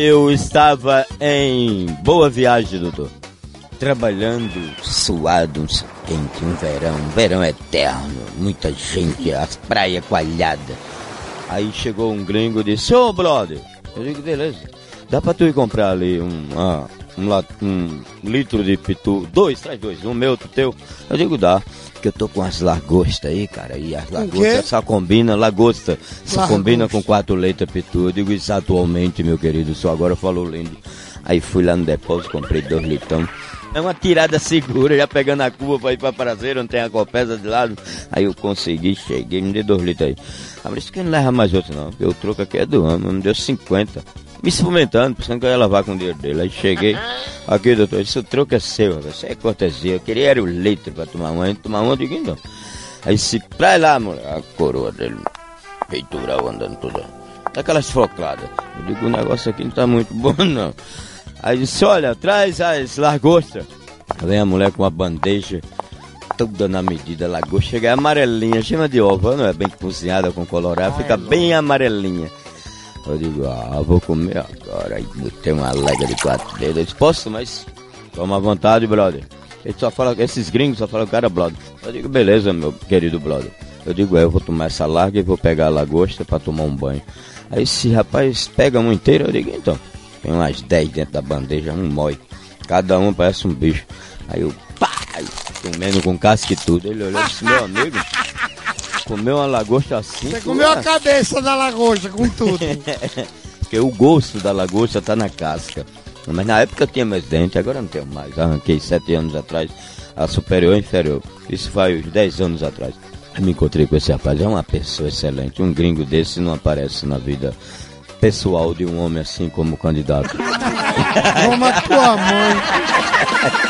eu estava em Boa Viagem, doutor. Trabalhando suado, quente, um verão, um verão eterno, muita gente, as praias coalhadas. Aí chegou um gringo e disse, ô brother, eu digo, beleza, dá pra tu ir comprar ali um, ah, um, um litro de pitu, dois, traz dois, um meu, outro teu. Eu digo, dá, que eu tô com as lagostas aí, cara, e as lagostas só combina, lagosta, só Lagosta. combina com quatro leitas pitu. Eu digo, isso atualmente, meu querido, só agora falou lindo. Aí fui lá no depósito, comprei dois litão. É uma tirada segura, já pegando a curva pra ir pra prazer, não tem a copesa de lado. Aí eu consegui, cheguei, me deu dois litros aí. Ah, mas isso que não leva mais outro não, porque o troco aqui é do ano, me deu 50. Me experimentando, pensando que eu ia lavar com o dinheiro dele. Aí cheguei, aqui doutor, esse troco é seu, isso é cortesia. Eu queria era o leite pra tomar uma, tomar uma, eu digo então. Aí se pra lá, mulher, a coroa dele, peitoral andando toda. Daquelas focladas. Eu digo, o negócio aqui não tá muito bom não. Aí disse, olha, traz as lagostas. Vem a mulher com uma bandeja, toda na medida, lagosta, chega amarelinha, chama de ovo, não é bem cozinhada com colorado, fica bem amarelinha. Eu digo, ah, vou comer agora. Aí tem uma lega de quatro dedos. Posso, mas toma à vontade, brother. Ele só fala, esses gringos só falam, cara, brother. Eu digo, beleza, meu querido brother. Eu digo, é, eu vou tomar essa larga e vou pegar a lagosta pra tomar um banho. Aí esse rapaz pega uma inteira, eu digo, então, tem umas 10 dentro da bandeja, um mói. Cada um parece um bicho. Aí eu, pá, comendo com casca e tudo. Ele olhou e disse, meu amigo, comeu uma lagosta assim. Você comeu a cabeça da lagosta com tudo. porque o gosto da lagosta tá na casca. Mas na época eu tinha meus dentes, agora não tenho mais. Arranquei sete anos atrás, a superior e a inferior. Isso faz uns 10 anos atrás. Eu me encontrei com esse rapaz, é uma pessoa excelente. Um gringo desse não aparece na vida pessoal de um homem assim como candidato. Como a tua mãe.